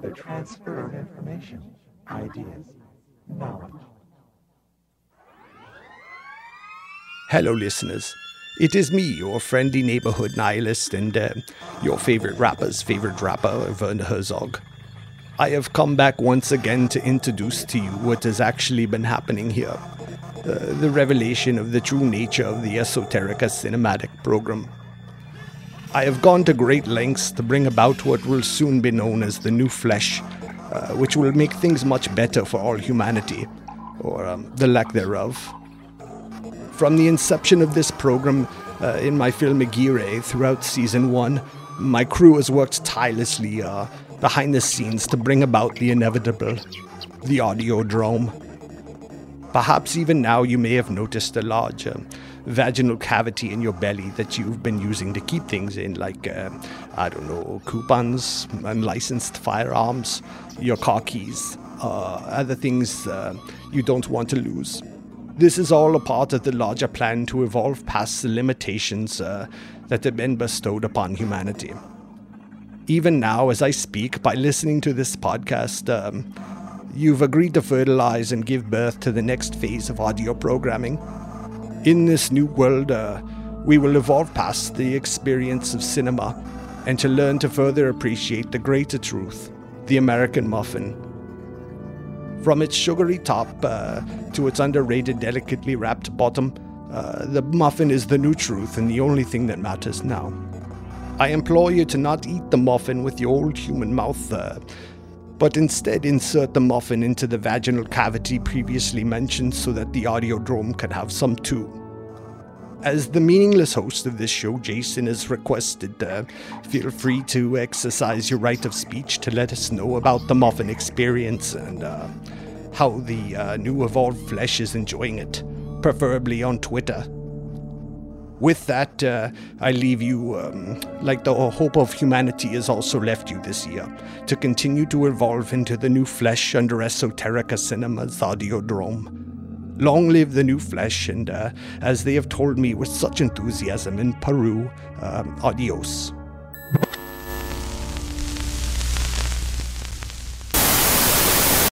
transfer of information, ideas, knowledge. Hello, listeners. It is me, your friendly neighborhood nihilist and uh, your favorite rapper's favorite rapper, Werner Herzog. I have come back once again to introduce to you what has actually been happening here uh, the revelation of the true nature of the Esoterica cinematic program. I have gone to great lengths to bring about what will soon be known as the New Flesh, uh, which will make things much better for all humanity, or um, the lack thereof. From the inception of this program uh, in my film Aguirre throughout season one, my crew has worked tirelessly uh, behind the scenes to bring about the inevitable the audiodrome. Perhaps even now you may have noticed a large um, vaginal cavity in your belly that you've been using to keep things in, like, uh, I don't know, coupons, unlicensed firearms, your car keys, uh, other things uh, you don't want to lose. This is all a part of the larger plan to evolve past the limitations uh, that have been bestowed upon humanity. Even now, as I speak, by listening to this podcast, um, you've agreed to fertilize and give birth to the next phase of audio programming. In this new world, uh, we will evolve past the experience of cinema and to learn to further appreciate the greater truth, the American muffin, from its sugary top uh, to its underrated, delicately wrapped bottom, uh, the muffin is the new truth and the only thing that matters now. I implore you to not eat the muffin with your old human mouth, uh, but instead insert the muffin into the vaginal cavity previously mentioned so that the audiodrome can have some too. As the meaningless host of this show, Jason is requested, uh, feel free to exercise your right of speech to let us know about the muffin experience and uh, how the uh, new evolved flesh is enjoying it, preferably on Twitter. With that, uh, I leave you, um, like the hope of humanity has also left you this year, to continue to evolve into the new flesh under Esoterica Cinema's Audiodrome. Long live the new flesh, and uh, as they have told me with such enthusiasm in Peru, um, adios.